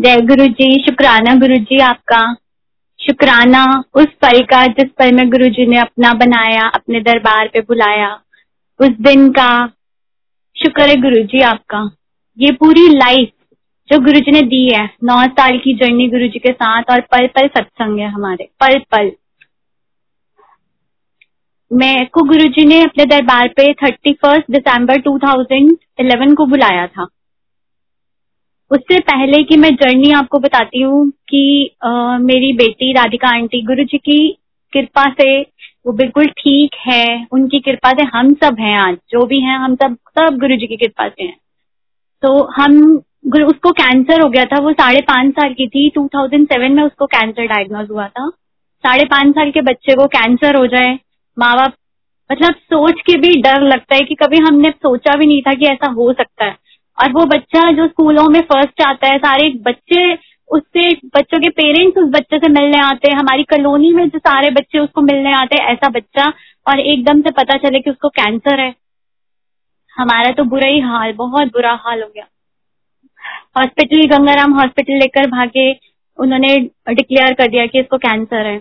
जय गुरु जी शुक्राना गुरु जी आपका। शुक्राना, उस पल का जिस पल में गुरु जी ने अपना बनाया, अपने दरबार पे बुलाया, उस दिन का शुक्र है गुरु जी आपका। ये पूरी लाइफ जो गुरु जी ने दी है, नौ साल की जर्नी गुरु जी के साथ और पल पल सत्संग है हमारे पल पल मैं को गुरु जी ने अपने दरबार पे थर्टी फ़र्स्ट दिसंबर 2011 को बुलाया था। उससे पहले कि मैं जर्नी आपको बताती हूँ कि आ, मेरी बेटी राधिका आंटी गुरु जी की कृपा से वो बिल्कुल ठीक है उनकी कृपा से हम सब हैं आज जो भी हैं हम सब सब गुरु जी की कृपा से हैं। तो हम उसको कैंसर हो गया था वो साढ़े पाँच साल की थी 2007 में उसको कैंसर डायग्नोज हुआ था। साढ़े पाँच साल के बच्चे को कैंसर हो जाए माँ बाप मतलब सोच के भी डर लगता है कि कभी हमने सोचा भी नहीं था कि ऐसा हो सकता है। और वो बच्चा जो स्कूलों में फ़र्स्ट आता है, सारे बच्चे उससे, बच्चों के पेरेंट्स उस बच्चे से मिलने आते हैं। हमारी कॉलोनी में जो सारे बच्चे उसको मिलने आते हैं, ऐसा बच्चा। और एकदम से पता चले कि उसको कैंसर है। हमारा तो बुरा ही हाल, बहुत बुरा हाल हो गया। हॉस्पिटल गंगाराम हॉस्पिटल लेकर भागे, उन्होंने डिक्लेयर कर दिया कि इसको कैंसर है।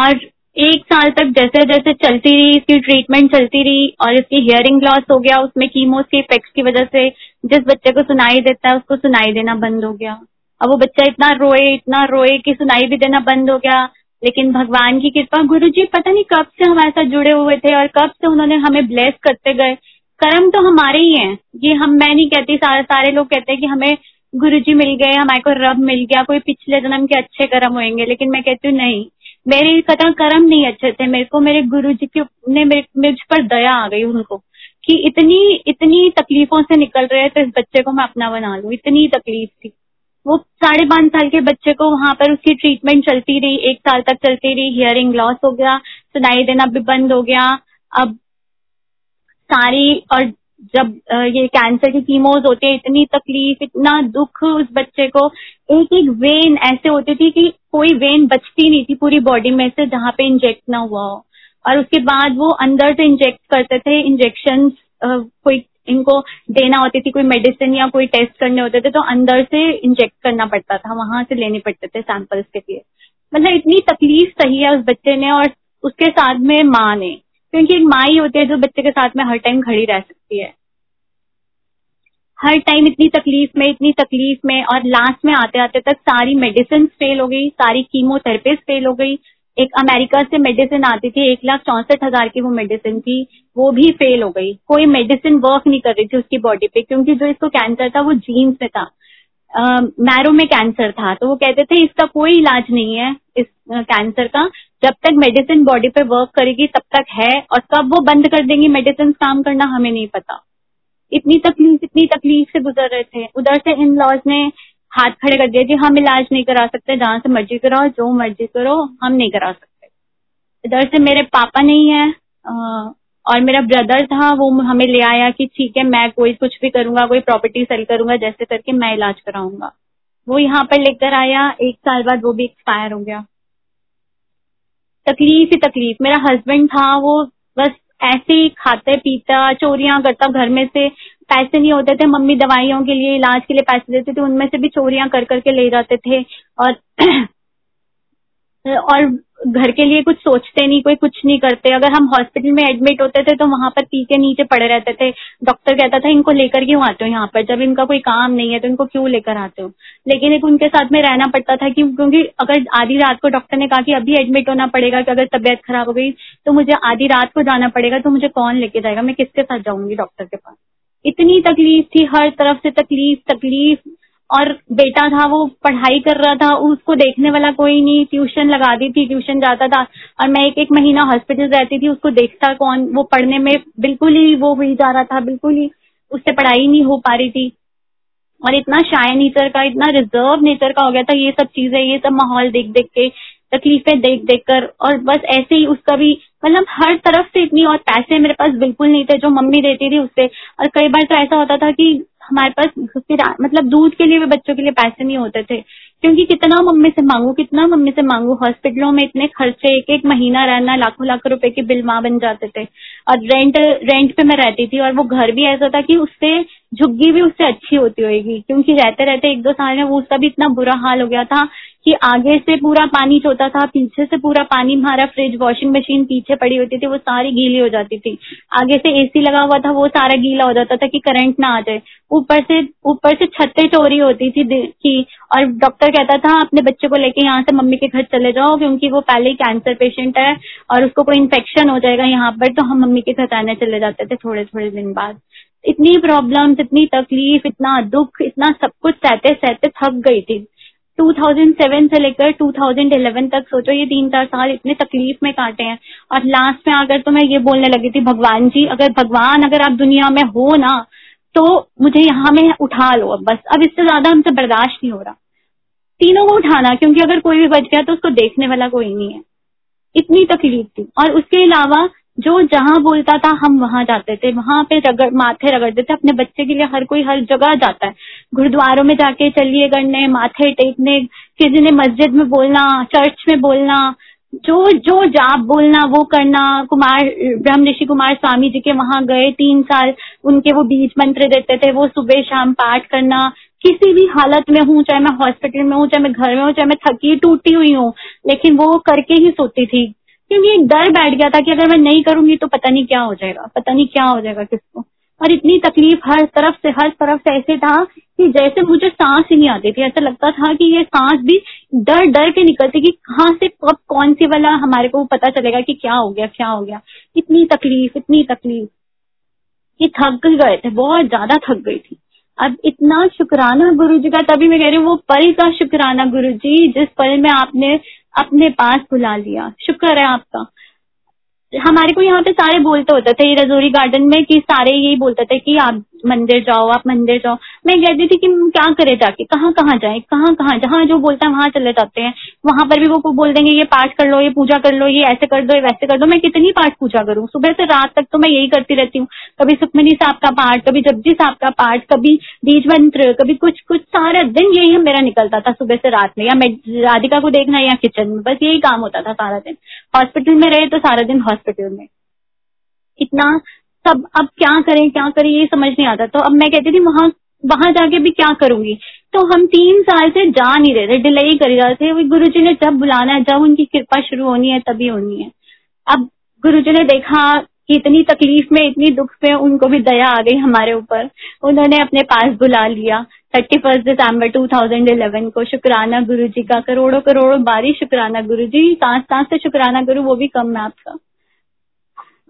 और एक साल तक जैसे जैसे चलती रही, इसकी ट्रीटमेंट चलती रही और इसकी हियरिंग लॉस हो गया, उसमें कीमोस के इफ़ेक्ट की वजह से जिस बच्चे को सुनाई देता है, उसको सुनाई देना बंद हो गया। अब वो बच्चा इतना रोए इतना रोए कि सुनाई भी देना बंद हो गया। लेकिन भगवान की कृपा गुरु जी पता नहीं कब से हमारे साथ जुड़े हुए थे और कब से उन्होंने हमें ब्लेस करते गए। कर्म तो हमारे ही हैं। ये हम, मैं नहीं कहती, सारे सारे लोग कहते हैं कि हमें गुरु जी मिल गए, हमारे को रब मिल गया, कोई पिछले जन्म के अच्छे कर्म होंगे लेकिन मैं कहती हूँ नहीं। मेरे कथा कर्म नहीं अच्छे थे, मेरे को मेरे गुरु जी की ने मुझ पर दया आ गई उनको कि इतनी इतनी तकलीफों से निकल रहे तो इस बच्चे को मैं अपना बना लू। इतनी तकलीफ़ थी। वो साढ़े पाँच साल के बच्चे को वहाँ पर उसकी ट्रीटमेंट चलती रही, एक साल तक चलती रही हियरिंग लॉस हो गया, सुनाई देना भी बंद हो गया। अब सारी और जब ये कैंसर की कीमोज होती है, इतनी तकलीफ़, इतना दुख उस बच्चे को, एक एक वेन ऐसे होती थी कि कोई वेन बचती नहीं थी पूरी बॉडी में से जहाँ पे इंजेक्ट ना हुआ हो। और उसके बाद वो अंदर से इंजेक्ट करते थे इंजेक्शन कोई इनको देना होती थी, कोई मेडिसिन या कोई टेस्ट करने होते थे तो अंदर से इंजेक्ट करना पड़ता था, वहाँ से लेने पड़ते थे सैंपल्स के लिए। मतलब इतनी तकलीफ़ सही है उस बच्चे ने और उसके साथ में माँ ने। क्योंकि एक माँ ही होती है जो बच्चे के साथ में हर टाइम खड़ी रह सकती है। हर टाइम इतनी तकलीफ़ में, इतनी तकलीफ़ में और लास्ट में आते आते तक सारी मेडिसिन फेल हो गई, सारी कीमोथेरेपिस्ट फेल हो गई। एक अमेरिका से मेडिसिन आती थी, एक लाख चौसठ हज़ार की वो मेडिसिन थी, वो भी फेल हो गई। कोई मेडिसिन वर्क नहीं कर रही थी उसकी बॉडी पे, क्योंकि जो इसको कैंसर था, वो जीन्स में था। मैरो में कैंसर था तो वो कहते थे इसका कोई इलाज नहीं है, इस कैंसर का। जब तक मेडिसिन बॉडी पे वर्क करेगी, तब तक है और कब वो बंद कर देंगी मेडिसिन काम करना हमें नहीं पता। इतनी तकलीफ़ इतनी तकलीफ़ से गुजर रहे थे। उधर से इन लॉज ने हाथ खड़े कर दिया कि हम इलाज नहीं करा सकते, जहाँ से मर्ज़ी कराओ, जो मर्ज़ी करो, हम नहीं करा सकते। इधर से मेरे पापा नहीं है और मेरा ब्रदर था, वो हमें ले आया कि ठीक है, मैं कोई कुछ भी करूँगा, कोई प्रॉपर्टी सेल करूँगा, जैसे करके मैं इलाज कराऊँगा। वो यहाँ पर लेकर आया, एक साल बाद वो भी एक्सपायर हो गया। तकलीफ़ ही तकलीफ़। मेरा हस्बैंड था, वो बस ऐसे ही खाते, पीता, चोरियाँ करता घर में से। पैसे नहीं होते थे मम्मी दवाइयों के लिए, इलाज के लिए पैसे देते थे, उनमें से भी चोरियाँ कर करके ले जाते थे। और और घर के लिए कुछ सोचते नहीं, कोई कुछ नहीं करते। अगर हम हॉस्पिटल में एडमिट होते थे तो वहाँ पर पी के नीचे पड़े रहते थे। डॉक्टर कहता था, इनको लेकर क्यों आते हो यहाँ पर? जब इनका कोई काम नहीं है तो इनको क्यों लेकर आते हो? लेकिन एक उनके साथ में रहना पड़ता था कि, क्योंकि अगर आधी रात को डॉक्टर ने कहा कि अभी एडमिट होना पड़ेगा कि अगर तबियत खराब हो गई तो मुझे आधी रात को जाना पड़ेगा तो मुझे कौन लेके जाएगा? मैं किसके साथ जाऊँगी डॉक्टर के पास? इतनी तकलीफ़ थी, हर तरफ़ से तकलीफ़ तकलीफ़। और बेटा था, वो पढ़ाई कर रहा था, उसको देखने वाला कोई नहीं, ट्यूशन लगा दी थी, ट्यूशन जाता था और मैं एक एक महीना हॉस्पिटल रहती थी, उसको देखता कौन, वो पढ़ने में बिल्कुल ही वो हुई जा रहा था, बिल्कुल ही उससे पढ़ाई नहीं हो पा रही थी। और इतना शाय नेचर का, इतना रिज़र्व नेचर का हो गया था, ये सब चीज़ें, ये सब माहौल देख देख के, तकलीफें देख देख कर, और बस ऐसे ही उसका भी मतलब हर तरफ़ से इतनी और पैसे मेरे पास बिल्कुल नहीं थे, जो मम्मी देती थी उससे। और कई बार तो ऐसा होता था कि हमारे पास फिर मतलब दूध के लिए भी, बच्चों के लिए पैसे नहीं होते थे। क्योंकि कितना मम्मी से मांगू, कितना मम्मी से मांगू हॉस्पिटलों में इतने खर्चे एक एक महीना रहना लाखों लाखों रुपए के बिल माँ बन जाते थे। और रेंट रेंट पे मैं रहती थी और वो घर भी ऐसा था कि उससे झुग्गी भी उससे अच्छी होती होगी, क्योंकि रहते रहते एक दो साल में वो उसका भी इतना बुरा हाल हो गया था कि आगे से पूरा पानी चोता था, पीछे से पूरा पानी हमारा फ्रिज वॉशिंग मशीन पीछे पड़ी होती थी, वो सारी गीली हो जाती थी। आगे से एसी लगा हुआ था, वो सारा गीला हो जाता था कि करंट ना आ जाए। ऊपर से ऊपर से छतें चोरी होती थी की, और डॉक्टर कहता था, अपने बच्चे को लेके यहाँ से मम्मी के घर चले जाओ, क्योंकि वो पहले ही कैंसर पेशेंट है, और उसको कोई इन्फेक्शन हो जाएगा यहाँ पर तो हम मम्मी के घर आने चले जाते थे थोड़े थोड़े दिन बाद। इतनी प्रॉब्लम्स इतनी तकलीफ़, इतना दुख, इतना सब कुछ सहते सहते थक गई थी। 2007 से लेकर 2011 तक सोचो, ये तीन चार साल इतने तकलीफ़ में काटे हैं। और लास्ट में आकर तो मैं ये बोलने लगी थी, भगवान जी, अगर भगवान, अगर आप दुनिया में हो ना तो मुझे यहाँ में उठा लो अब बस। अब इससे ज़्यादा हमसे बर्दाश्त नहीं हो रहा। तीनों को उठाना, क्योंकि अगर कोई भी बच गया तो उसको देखने वाला कोई नहीं है। इतनी तकलीफ़ थी। और उसके अलावा जो जहाँ बोलता था, हम वहाँ जाते थे। वहाँ पे रगड़, माथे रगड़ते थे। अपने बच्चे के लिए हर कोई हर जगह जाता है। गुरुद्वारों में जाके चलिए करने माथे टेकने, किसी ने मस्जिद में बोलना, चर्च में बोलना, जो जो जाप बोलना, वो करना। कुमार, ब्रह्म ऋषि कुमार स्वामी जी के वहाँ गए तीन साल। उनके वो बीज मंत्र देते थे, वो सुबह शाम पाठ करना। किसी भी हालत में हूँ, चाहे मैं हॉस्पिटल में हूँ, चाहे मैं घर में हूँ, चाहे मैं थकी, टूटी हुई हूँ, लेकिन वो करके ही सोती थी। क्योंकि एक डर बैठ गया था कि अगर मैं नहीं करूँगी तो पता नहीं क्या हो जाएगा, पता नहीं क्या हो जाएगा किसको। और इतनी तकलीफ़ हर तरफ़ से, हर तरफ़ से ऐसे था कि जैसे मुझे सांस ही नहीं आती थी, ऐसा लगता था कि ये सांस भी डर डर के निकलती कि कहाँ से, कब कौन सी वाला हमारे को पता चलेगा कि क्या हो गया, क्या हो गया। इतनी तकलीफ़ इतनी तकलीफ़। कि थक गए थे, बहुत ज़्यादा थक गई थी। अब इतना शुक्राना गुरु जी का, तभी मैं कह रही हूँ, वो पल का शुक्राना गुरु जी जिस पल में आपने अपने पास बुला लिया। शुक्र है आपका। हमारे को यहाँ पे सारे बोलते होते थे, रजौरी गार्डन में, कि सारे यही बोलते थे कि आप मंदिर जाओ, आप मंदिर जाओ। मैं कहती थी कि क्या करे जाके? कहाँ कहाँ जाए? कहाँ कहाँ जहाँ जो बोलता है, वहाँ चले जाते हैं। वहाँ पर भी वो बोल देंगे, ये पाठ कर लो, ये पूजा कर लो, ये ऐसे कर दो, ये वैसे कर दो। मैं कितनी पाठ पूजा करूँ? सुबह से रात तक तो मैं यही करती रहती हूँ। कभी सुखमनी साहब का पाठ, कभी जपजी साहब का पाठ, कभी बीज मंत्र, कभी कुछ कुछ सारा दिन यही मेरा निकलता था सुबह से रात में। या मैं राधिका को देखना या किचन में, बस यही काम होता था सारा दिन। हॉस्पिटल में रहे तो सारा दिन हॉस्पिटल में। इतना सब अब क्या करें क्या करें, ये समझ नहीं आता। तो अब मैं कहती थी, वहाँ वहाँ जाके भी क्या करूँगी? तो हम तीन साल से जा नहीं रहे थे डिले ही कर रहे थे। गुरु जी ने जब बुलाना है, जब उनकी कृपा शुरू होनी है, तभी होनी है। अब गुरु जी ने देखा कि इतनी तकलीफ़ में, इतनी दुख में उनको भी दया आ गई हमारे ऊपर। उन्होंने अपने पास बुला लिया। Thirty first December two thousand eleven को शुक्राना गुरु जी का करोड़ों करोड़ों बारी शुक्राना गुरु जी सांस सांस से शुक्राना गुरु, वो भी कम है आपका।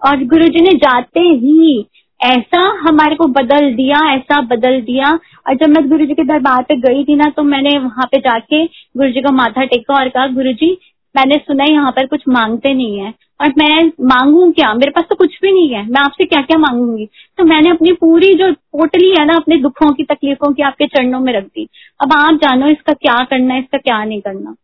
और गुरु जी ने जाते ही ऐसा हमारे को बदल दिया, ऐसा बदल दिया। और जब मैं गुरु जी के दरबार पे गई थी ना तो मैंने वहाँ पे जाके गुरु जी का माथा टेका और कहा गुरु जी मैंने सुना है यहाँ पर कुछ मांगते नहीं है। और मैं मांगू क्या? मेरे पास तो कुछ भी नहीं है। मैं आपसे क्या क्या मांगूँगी? तो मैंने अपनी पूरी जो पोटली है ना, अपने दुखों की, तकलीफों की आपके चरणों में रख दी। अब आप जानो, इसका क्या करना है, इसका क्या नहीं करना।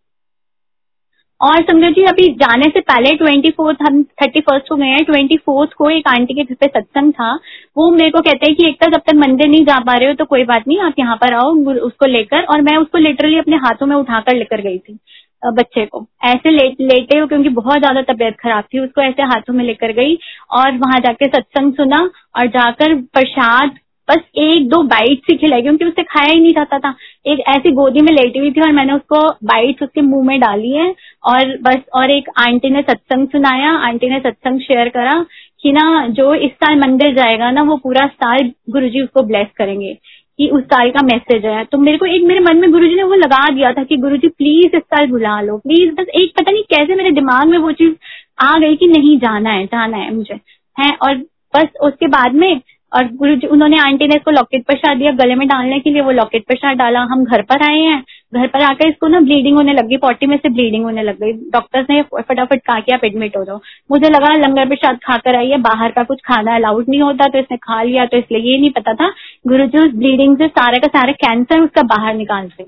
और समझो जी अभी जाने से पहले ट्वेंटी फोर्थ हम थर्टी फ़र्स्ट को गए हैं ट्वेंटी फोर्थ को एक आंटी के घर पे सत्संग था। वो मेरे को कहते हैं कि एक तक जब तक मंदिर नहीं जा पा रहे हो तो कोई बात नहीं आप यहाँ पर आओ उसको लेकर। और मैं उसको लिटरली अपने हाथों में उठाकर लेकर गई थी बच्चे को। ऐसे ले, लेटे हो क्योंकि बहुत ज़्यादा तबीयत खराब थी उसको ऐसे हाथों में लेकर गई और वहाँ जाके सत्संग सुना और जाकर प्रसाद बस एक दो बाइट ही खिलाई क्योंकि उससे खाया ही नहीं जाता था। एक ऐसी गोदी में लेटी हुई थी और मैंने उसको बाइट्स उसके मुँह में डाली है और बस, और एक आंटी ने सत्संग सुनाया, आंटी ने सत्संग शेयर करा कि ना, जो इस साल मंदिर जाएगा ना, वो पूरा साल गुरु जी उसको ब्लेस करेंगे, कि उस साल का मैसेज है। तो मेरे को एक, मेरे मन में गुरुजी ने वो लगा दिया था कि गुरुजी प्लीज़ इस साल बुला लो प्लीज़ बस एक पता नहीं कैसे मेरे दिमाग में वो चीज़ आ गई कि नहीं, जाना है जाना है मुझे। है, और बस उसके बाद में और गुरु जी, उन्होंने आंटी ने इसको लॉकेट प्रसाद दिया, गले में डालने के लिए वो लॉकेट प्रसाद डाला। हम घर पर आए हैं। घर पर आकर इसको ना ब्लीडिंग होने लगी पॉटी में से ब्लीडिंग होने लग गई। डॉक्टर्स ने फटाफट कहा कि आप एडमिट हो जाओ। मुझे लगा लंगर प्रसाद खाकर आई है, बाहर का कुछ खाना अलाउड नहीं होता तो इसने खा लिया तो इसलिए ये नहीं पता था। गुरु जी, उस ब्लीडिंग से सारे का सारा कैंसर उसका बाहर निकाल थे।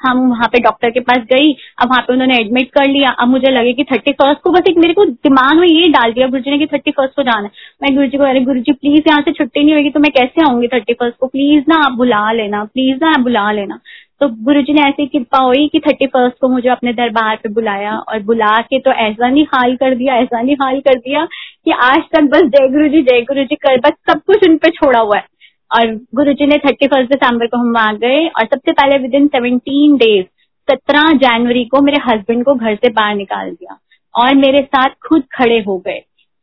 हम वहाँ पे डॉक्टर के पास गई, अब वहाँ पे उन्होंने एडमिट कर लिया। अब मुझे लगे कि थर्टी फ़र्स्ट को बस एक मेरे को दिमाग में ये डाल दिया गुरुजी ने कि थर्टी फ़र्स्ट को जाना है। मैं गुरुजी को अरे गुरुजी प्लीज़ यहाँ से छुट्टी नहीं होगी तो मैं कैसे आऊँगी थर्टी फ़र्स्ट को? प्लीज़ ना आप बुला लेना प्लीज़ ना आप बुला लेना। तो गुरु जी ने ऐसी कृपा हुई कि थर्टी फ़र्स्ट को मुझे अपने दरबार पे बुलाया और बुला के तो ऐसा नहीं हाल कर दिया, ऐसा नहीं हाल कर दिया कि आज तक बस जय गुरु जी जय गुरु जी कर, बस सब कुछ उन पे छोड़ा हुआ है। और गुरु जी ने थर्टी फ़र्स्ट दिसंबर को हम वहाँ गए और सबसे पहले विद इन सेवनटीन डेज़ सत्रह जनवरी को मेरे हस्बैंड को घर से बाहर निकाल दिया और मेरे साथ खुद खड़े हो गए।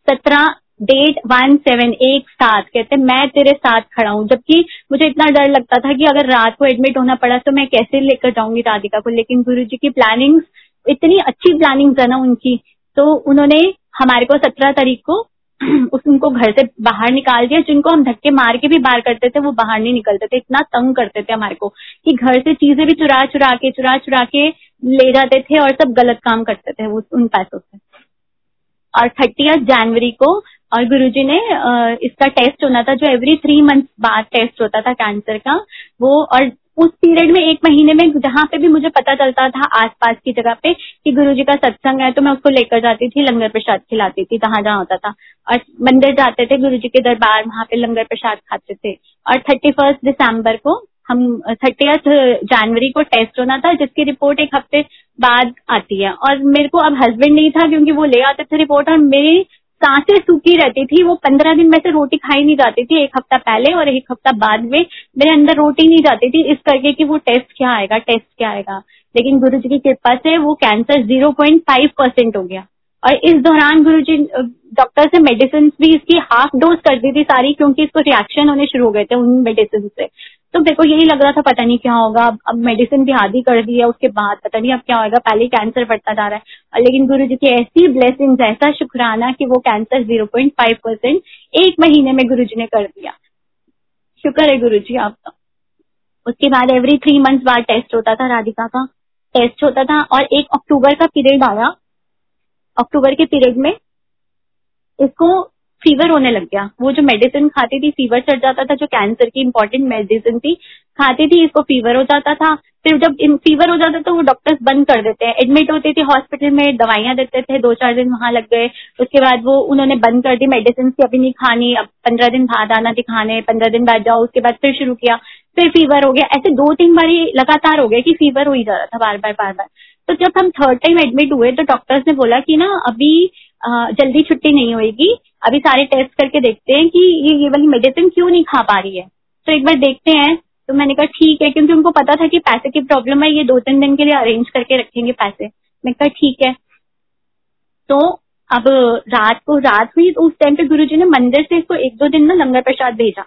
सत्रह डेट वन सेवन एक, सात, कहते मैं तेरे साथ खड़ा हूँ। जबकि मुझे इतना डर लगता था कि अगर रात को एडमिट होना पड़ा तो मैं कैसे लेकर जाऊँगी राधिका को, लेकिन गुरु जी की प्लानिंग इतनी अच्छी प्लानिंग है ना उनकी तो उन्होंने हमारे को सत्रह तारीख को उस उनको घर से बाहर निकाल दिया। जिनको हम धक्के मार के भी बाहर करते थे, वो बाहर नहीं निकलते थे। इतना तंग करते थे हमारे को कि घर से चीज़ें भी चुरा चुरा के, चुरा चुरा के ले जाते थे और सब गलत काम करते थे वो उन पैसों से। और थर्टी जनवरी को, और गुरुजी ने इसका टेस्ट होना था जो एवरी थ्री मंथ बाद टेस्ट होता था कैंसर का, वो और उस पीरियड में एक महीने में जहाँ पे भी मुझे पता चलता था आसपास की जगह पे कि गुरुजी का सत्संग है तो मैं उसको लेकर जाती थी, लंगर प्रसाद खिलाती थी, जहाँ जहाँ होता था। और मंदिर जाते थे गुरुजी के दरबार, वहाँ पे लंगर प्रसाद खाते थे। और थर्टी फ़र्स्ट दिसंबर को हम थर्टी जनवरी को टेस्ट होना था, जिसकी रिपोर्ट एक हफ़्ते बाद आती है। और मेरे को अब हस्बैंड नहीं था, क्योंकि वो ले आते थे रिपोर्ट और मेरी साँसें सूखी रहती थी, वो पंद्रह दिन में से रोटी खाई नहीं जाती थी, एक हफ़्ता पहले और एक हफ़्ता बाद में मेरे अंदर रोटी नहीं जाती थी, इस करके कि वो टेस्ट क्या आएगा टेस्ट क्या आएगा। लेकिन गुरु जी की कृपा से वो cancer zero point five percent हो गया। और इस दौरान गुरु जी डॉक्टर से मेडिसिन भी इसकी हाफ़ डोज कर दी थी सारी, क्योंकि इसको रिएक्शन होने शुरू हो गए थे उन मेडिसिन से। तो मेरे को यही लग रहा था, पता नहीं क्या होगा। अब मेडिसिन भी आधी कर दी है, उसके बाद पता नहीं अब क्या होगा पहले कैंसर बढ़ता जा रहा है। लेकिन गुरु जी की ऐसी ब्लेसिंग ऐसा शुक्राना कि वो cancer zero point five percent एक महीने में गुरु जी ने कर दिया। शुक्र है गुरु जी आपका। उसके बाद एवरी थ्री मंथ बाद टेस्ट होता था राधिका का। टेस्ट होता था और एक अक्टूबर का पीरियड आया। अक्टूबर के पीरियड में इसको फीवर होने लग गया। वो जो मेडिसिन खाती थी फीवर चढ़ जाता था, जो कैंसर की इंपॉर्टेंट मेडिसिन थी, खाती थी, इसको फीवर हो जाता था। फिर जब फीवर हो जाता तो वो डॉक्टर्स बंद कर देते हैं। एडमिट होती थी हॉस्पिटल में दवाइयाँ देते थे, दो चार दिन वहाँ लग गए। उसके बाद वो, उन्होंने बंद कर दी मेडिसिन की अभी नहीं खानी, अब पंद्रह दिन बाद आना दिखाने, पंद्रह दिन बाद जाओ, उसके बाद फिर शुरू किया, फिर फीवर हो गया। ऐसे दो तीन बार ही लगातार हो गया कि फीवर हो ही जा रहा था, बार बार बार बार। तो जब हम थर्ड टाइम एडमिट हुए तो डॉक्टर्स ने बोला कि ना, अभी जल्दी छुट्टी नहीं होगी अभी सारे टेस्ट करके देखते हैं कि ये ये वाली मेडिसिन क्यों नहीं खा पा रही है। तो एक बार देखते हैं। तो मैंने कहा, ठीक है, क्योंकि उनको पता था कि पैसे की प्रॉब्लम है, ये दो तीन दिन के लिए अरेंज करके रखेंगे पैसे। मैंने कहा, ठीक है। तो अब रात को, रात हुई तो उस टाइम पे गुरुजी ने मंदिर से इसको एक दो दिन ना लंगर प्रसाद भेजा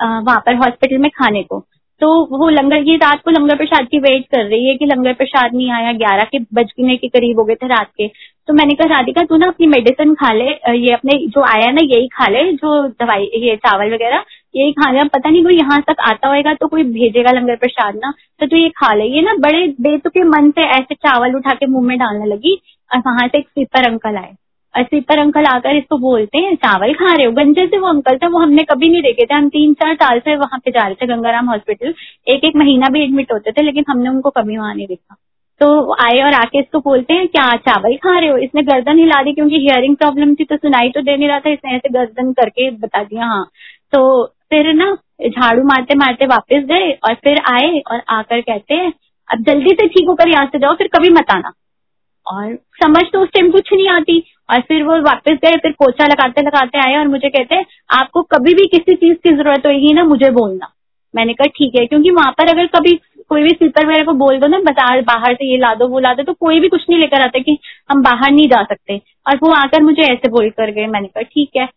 वहाँ पर हॉस्पिटल में खाने को। तो वो लंगर, ये रात को लंगर प्रसाद की वेट कर रही है कि लंगर प्रसाद नहीं आया, ग्यारह के बजने के करीब हो गए थे रात के। तो मैंने कहा, राधिका, तू ना अपनी मेडिसिन खा ले ये अपने जो आया ना, यही खा ले, जो दवाई, ये चावल वगैरह, यही खा ले पता नहीं कोई यहाँ तक आता होगा तो कोई भेजेगा लंगर प्रसाद ना तो तू ये खा ले। ये ना बड़े बेतुके मन से ऐसे चावल उठा के मुँह में डालने लगी, और वहाँ से एक स्वीपर अंकल आए। और स्वीपर अंकल आकर इसको बोलते हैं, चावल खा रहे हो? गंजे से वो अंकल थे, वो हमने कभी नहीं देखे थे। हम तीन चार साल से वहाँ पे जा रहे थे गंगाराम हॉस्पिटल एक एक महीना भी एडमिट होते थे, लेकिन हमने उनको कभी वहाँ नहीं देखा। तो आए और आके इसको बोलते हैं, क्या चावल खा रहे हो? इसने गर्दन हिला दी क्योंकि हियरिंग प्रॉब्लम थी तो सुनाई तो दे नहीं रहा था, इसने ऐसे गर्दन करके बता दिया हाँ। तो फिर ना झाड़ू मारते मारते वापस गए और फिर आए और आकर कहते हैं, अब जल्दी से ठीक होकर यहाँ से जाओ, फिर कभी मत आना। और समझ तो उस टाइम कुछ नहीं आती। और फिर वो वापस गए, फिर पोछा लगाते लगाते आए और मुझे कहते हैं, आपको कभी भी किसी चीज़ की ज़रूरत होगी ना, मुझे बोलना। मैंने कहा, ठीक है, क्योंकि वहाँ पर अगर कभी कोई भी स्लीपर वगैरह को बोल दो ना बाज़ार बाहर से ये ला दो, वो ला दो तो कोई भी कुछ नहीं लेकर आता कि हम बाहर नहीं जा सकते। और वो आकर मुझे ऐसे बोल कर गए, मैंने कहा, ठीक है।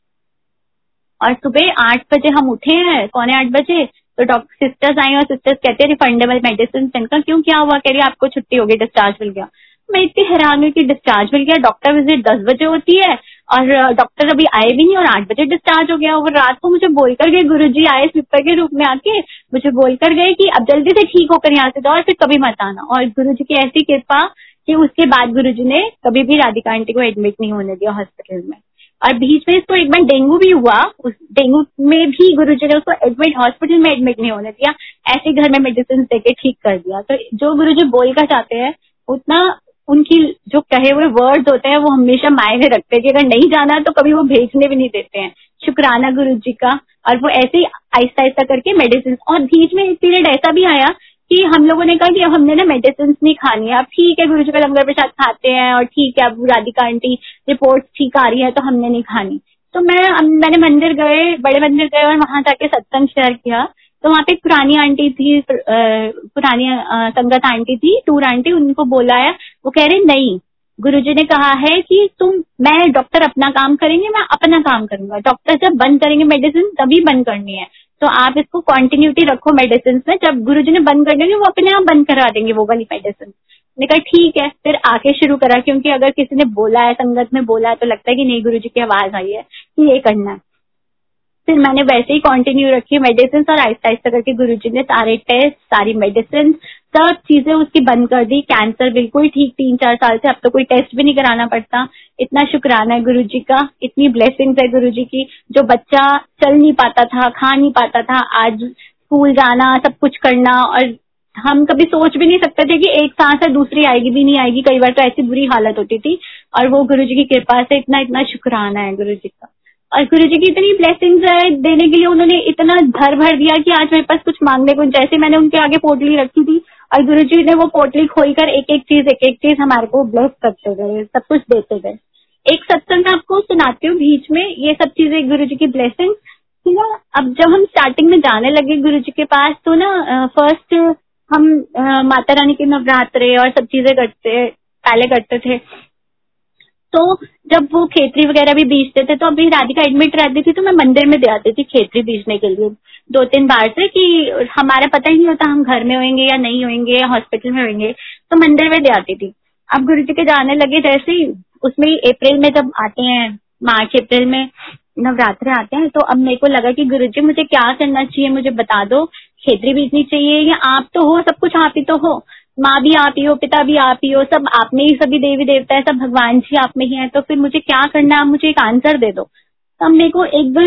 और सुबह आठ बजे हम उठे हैं, पौने आठ बजे तो डॉक्टर, सिस्टर्स आई और सिस्टर्स कहते हैं रिफंडेबल मेडिसिन इनका क्यों, क्या हुआ? कह रही आपको छुट्टी हो गई डिस्चार्ज मिल गया। मैं इतनी हैरान हुई कि डिस्चार्ज मिल गया डॉक्टर विज़िट दस बजे होती है और डॉक्टर अभी आए भी नहीं और आठ बजे डिस्चार्ज हो गया। और रात को मुझे बोलकर गए गुरु जी आए स्लीपर के रूप में आके, मुझे बोलकर गए कि अब जल्दी से ठीक होकर यहाँ से जाओ और फिर कभी मत आना। और गुरु जी की ऐसी कृपा कि उसके बाद गुरु जी ने कभी भी राधिका आंटी को एडमिट नहीं होने दिया हॉस्पिटल में। और बीच में इसको एक बार डेंगू भी हुआ, उस डेंगू में भी गुरु जी ने उसको एडमिट हॉस्पिटल में एडमिट नहीं होने दिया। ऐसे घर में मेडिसिन देके ठीक कर दिया। तो जो गुरु जी बोलकर चाहते हैं, उतना उनकी जो कहे हुए वर्ड्स होते हैं, वो हमेशा मायने रखते हैं कि अगर नहीं जाना तो कभी वो भेजने भी नहीं देते हैं। शुक्राना गुरु जी का, और वो ऐसे ही आहिस्ता आहिस्ता करके मेडिसिन और बीच में एक पीरियड ऐसा भी आया कि हम लोगों ने कहा कि अब हमने ना मेडिसिन नहीं खानी है। अब ठीक है गुरु जी का लंगर प्रसाद खाते हैं, और ठीक है, अब राधिका आंटी रिपोर्ट ठीक आ रही है तो हमने नहीं खानी। तो मैं मैंने मंदिर गए, बड़े मंदिर गए, और वहाँ जाके सत्संग शेयर किया। तो वहाँ पे एक पुरानी आंटी थी पुरानी संगत आंटी थी, टूर आंटी, उनको बोला है वो कह रहे, नहीं, गुरुजी ने कहा है कि तुम, मैं डॉक्टर अपना काम करेंगे, मैं अपना काम करूँगा। डॉक्टर जब बंद करेंगे मेडिसिन तभी बंद करनी है। तो आप इसको कॉन्टिन्यूटी रखो मेडिसिन में, जब गुरुजी ने बंद कर देंगे, वो अपने आप बंद करा देंगे वो वाली मेडिसिन ने कहा, ठीक है। फिर आके शुरू करा, क्योंकि अगर किसी ने बोला है, संगत में बोला है तो लगता है कि नहीं गुरु जी की आवाज़ आई है कि ये करना है। फिर मैंने वैसे ही कंटिन्यू रखी मेडिसिन और आहिस्ता आहिस्ता करके गुरु जी ने सारे टेस्ट सारी मेडिसिन सब चीज़ें उसकी बंद कर दी। कैंसर बिल्कुल ठीक तीन चार साल से अब तो कोई टेस्ट भी नहीं कराना पड़ता। इतना शुक्राना है गुरु जी का, इतनी ब्लेसिंग्स है गुरु जी की, जो बच्चा चल नहीं पाता था, खा नहीं पाता था, आज स्कूल जाना, सब कुछ करना और हम कभी सोच भी नहीं सकते थे कि एक सांस है, दूसरी आएगी भी नहीं आएगी। कई बार तो ऐसी बुरी हालत होती थी और वो गुरु जी की कृपा से इतना इतना शुक्राना है गुरु जी का। और गुरु जी की इतनी ब्लेसिंग्स है देने के लिए उन्होंने इतना धर भर दिया कि आज मेरे पास कुछ मांगने को जैसे मैंने उनके आगे पोटली रखी थी, और गुरु जी ने वो पोटली खोलकर एक एक चीज़ एक एक चीज़ हमारे को ब्लेस करते गए, सब कुछ देते गए। एक सत्संग आपको सुनाती हूँ बीच में, ये सब चीज़ें गुरु जी की ब्लेसिंग ठीक है अब जब हम स्टार्टिंग में जाने लगे गुरु जी के पास तो ना फ़र्स्ट हम माता रानी के नवरात्रे और सब चीज़ें करते, पहले करते थे। तो जब वो खेतरी वगैरह भी बीजते थे तो अभी राधिका एडमिट रहती थी तो मैं मंदिर में दे आती थी खेतरी बीजने के लिए। दो तीन बार से कि हमारा पता ही नहीं होता हम घर में होंगे या नहीं होंगे या हॉस्पिटल में होंगे तो मंदिर में दे आती थी। अब गुरु जी के जाने लगे जैसे ही उसमें अप्रैल में जब आते हैं मार्च अप्रैल में नवरात्र आते हैं तो अब मेरे को लगा कि गुरु जी मुझे क्या करना चाहिए, मुझे बता दो, खेतरी बीजनी चाहिए या आप तो हो, सब कुछ आप ही तो हो। माँ भी आप ही हो पिता भी आप ही हो सब आप में ही सभी देवी देवता है, सब भगवान जी आप में ही है तो फिर मुझे क्या करना है? मुझे एक आंसर दे दो। तब मेरे को एक दो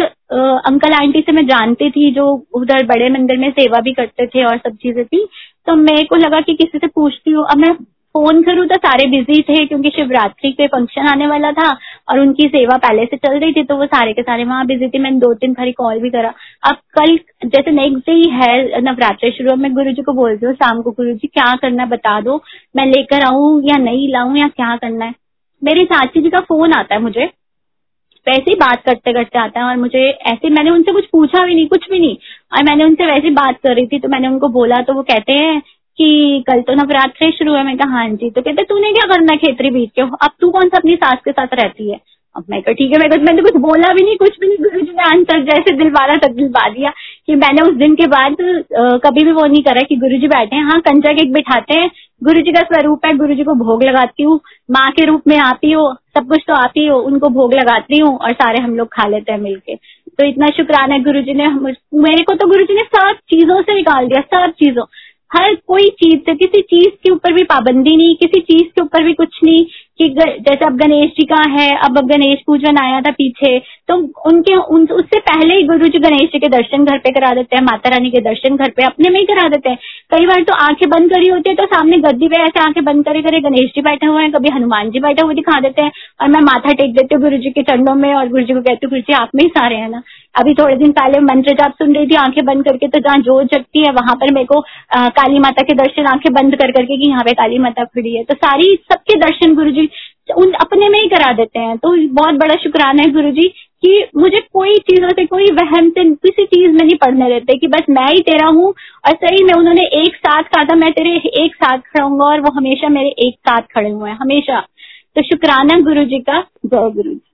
अंकल आंटी से मैं जानती थी, जो उधर बड़े मंदिर में सेवा भी करते थे और सब चीज़ें थी तो मेरे को लगा कि किसी से पूछती हूँ। अब मैं फ़ोन करूँ तो सारे बिज़ी थे, क्योंकि शिवरात्रि पे फ़ंक्शन आने वाला था और उनकी सेवा पहले से चल रही थी तो वो सारे के सारे वहाँ बिज़ी थे। मैंने दो तीन बारी कॉल भी करा। अब कल जैसे नेक्स्ट डे ही है, नवरात्रि शुरू मैं गुरु जी को बोलती हूँ, शाम को गुरु जी क्या करना है बता दो। मैं लेकर आऊँ या नहीं लाऊं या क्या करना है? मेरी चाची जी का फ़ोन आता है मुझे। वैसे ही बात करते करते आता है और मुझे ऐसे मैंने उनसे कुछ पूछा भी नहीं, कुछ भी नहीं। और मैंने उनसे वैसे बात कर रही थी तो मैंने उनको बोला तो वो कहते हैं कि कल तो नवरात्र शुरू है। मैं कहा हाँ जी। तो कहते, तूने क्या करना है खेतरी बीच के? अब तू कौन सा अपनी सास के साथ रहती है? अब मैं कहा, ठीक है। मैं मैंने कुछ बोला भी नहीं, कुछ भी नहीं। गुरु जी ने आंसर जैसे दिलवारा तक दिलवा दिया कि मैंने उस दिन के बाद कभी भी वो नहीं करा कि गुरु जी बैठे हैं। हाँ कंजक केक बिठाते हैं। गुरु जी का स्वरूप है, गुरु जी को भोग लगाती हूँ। माँ के रूप में आप ही, सब कुछ तो ही हो, उनको भोग लगाती हूँ और सारे हम लोग खा लेते हैं मिलके। तो इतना शुक्राना है गुरु जी ने मेरे को तो गुरु जी ने सब चीज़ों से निकाल दिया सब चीज़ों। हर कोई चीज़ से किसी चीज़ के ऊपर भी पाबंदी नहीं किसी चीज़ के ऊपर भी कुछ नहीं कि जैसे अब गणेश जी का है अब अब गणेश पूजन आया था पीछे तो उनके उन, उससे पहले ही गुरु जी गणेश जी के दर्शन घर पे करा देते हैं माता रानी के दर्शन घर पे अपने में ही करा देते हैं। कई बार तो आँखें बंद करी होती है तो सामने गद्दी पे ऐसे आँखें बंद करे करे गणेश जी बैठे हुए हैं कभी हनुमान जी बैठे हुए दिखा देते हैं और मैं माथा टेक देती हूँ गुरु जी के चरणों में और गुरु जी को कहती हूँ गुरु जी आप में ही सारे हैं ना। अभी थोड़े दिन पहले मंत्र जाप सुन रही थी आँखें बंद करके तो जहाँ जोत जगती है वहाँ पर मेरे को आ, काली माता के दर्शन आँखें बंद कर करके कि यहाँ पे काली माता खड़ी है। तो सारी सबके दर्शन गुरु जी उन अपने में ही करा देते हैं। तो बहुत बड़ा शुक्राना है गुरु जी कि मुझे कोई चीज़ों से कोई वहम से किसी चीज़ में नहीं पढ़ने रहते कि बस मैं ही तेरा हूँ और सही में उन्होंने एक साथ कहा था मैं तेरे एक साथ खड़ा और वो हमेशा मेरे एक साथ खड़े हुए हैं हमेशा। तो शुक्राना गुरु जी का जय गुरु जी